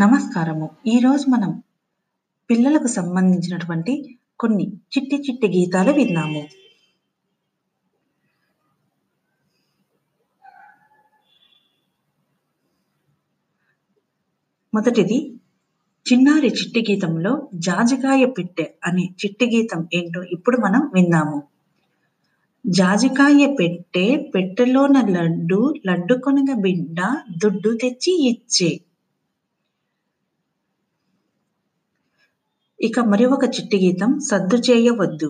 నమస్కారము. ఈరోజు మనం పిల్లలకు సంబంధించినటువంటి కొన్ని చిట్టి చిట్టి గీతాలు విన్నాము మొదటిది 'చిన్నారి చిట్టి గీతంలో జాజికాయ పెట్టె' అనే చిట్టి గీతం ఏంటో ఇప్పుడు మనం విన్నాము జాజికాయ పెట్టె పెట్టెలోన లడ్డు లడ్డు కొనగ బిడ్డ దుడ్డు తెచ్చి ఇచ్చే. ఇక మరి ఒక చిట్టి గీతం 'సద్దు చేయవద్దు'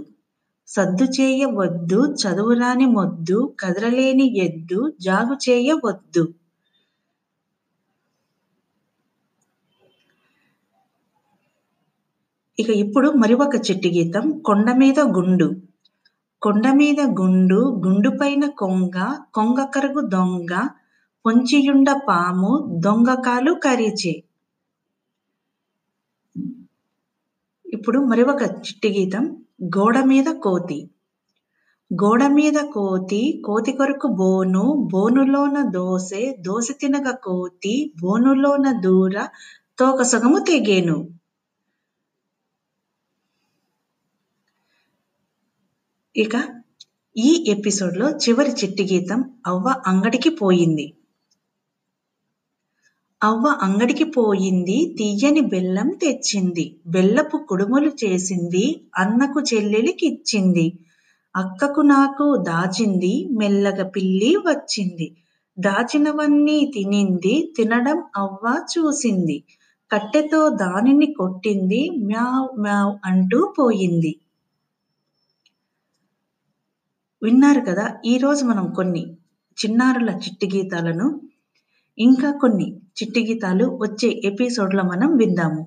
సద్దు చేయవద్దు చదువురాని మొద్దు కదలలేని ఎద్దు జాగు చేయవద్దు. ఇక ఇప్పుడు మరి ఒక చిట్టి గీతం 'కొండ మీద గుండు' కొండ మీద గుండు గుండు పైన కొంగ కొంగ కరుగు దొంగ పొంచియుండ పాము దొంగ కాలు ఇప్పుడు మరి ఒక చిట్టి గీతం. 'గోడ మీద కోతి' గోడ మీద కోతి కోతి కొరకు బోను బోనులోన దోసె దోశ తినగ కోతి బోనులోన దూర తోక సగము తెగేను. ఇక ఈ ఎపిసోడ్‌లో చివరి చిట్టి గీతం 'అవ్వ అంగడికి పోయింది' అవ్వ అంగడికి పోయింది తియ్యని బెల్లం తెచ్చింది బెల్లపు కుడుములు చేసింది అన్నకు చెల్లెలికిచ్చింది అక్కకు నాకు దాచింది మెల్లగ పిల్లి వచ్చింది దాచినవన్నీ తినింది తినడం అవ్వ చూసింది కట్టెతో దానిని కొట్టింది మ్యావ్ మ్యావ్ అంటూ పోయింది. విన్నారు కదా! ఈరోజు మనం కొన్ని చిన్నారుల చిట్టి గీతాలను ఇంకా కొన్ని చిట్టి గీతాలు వచ్చే ఎపిసోడ్‌లో మనం విందాము.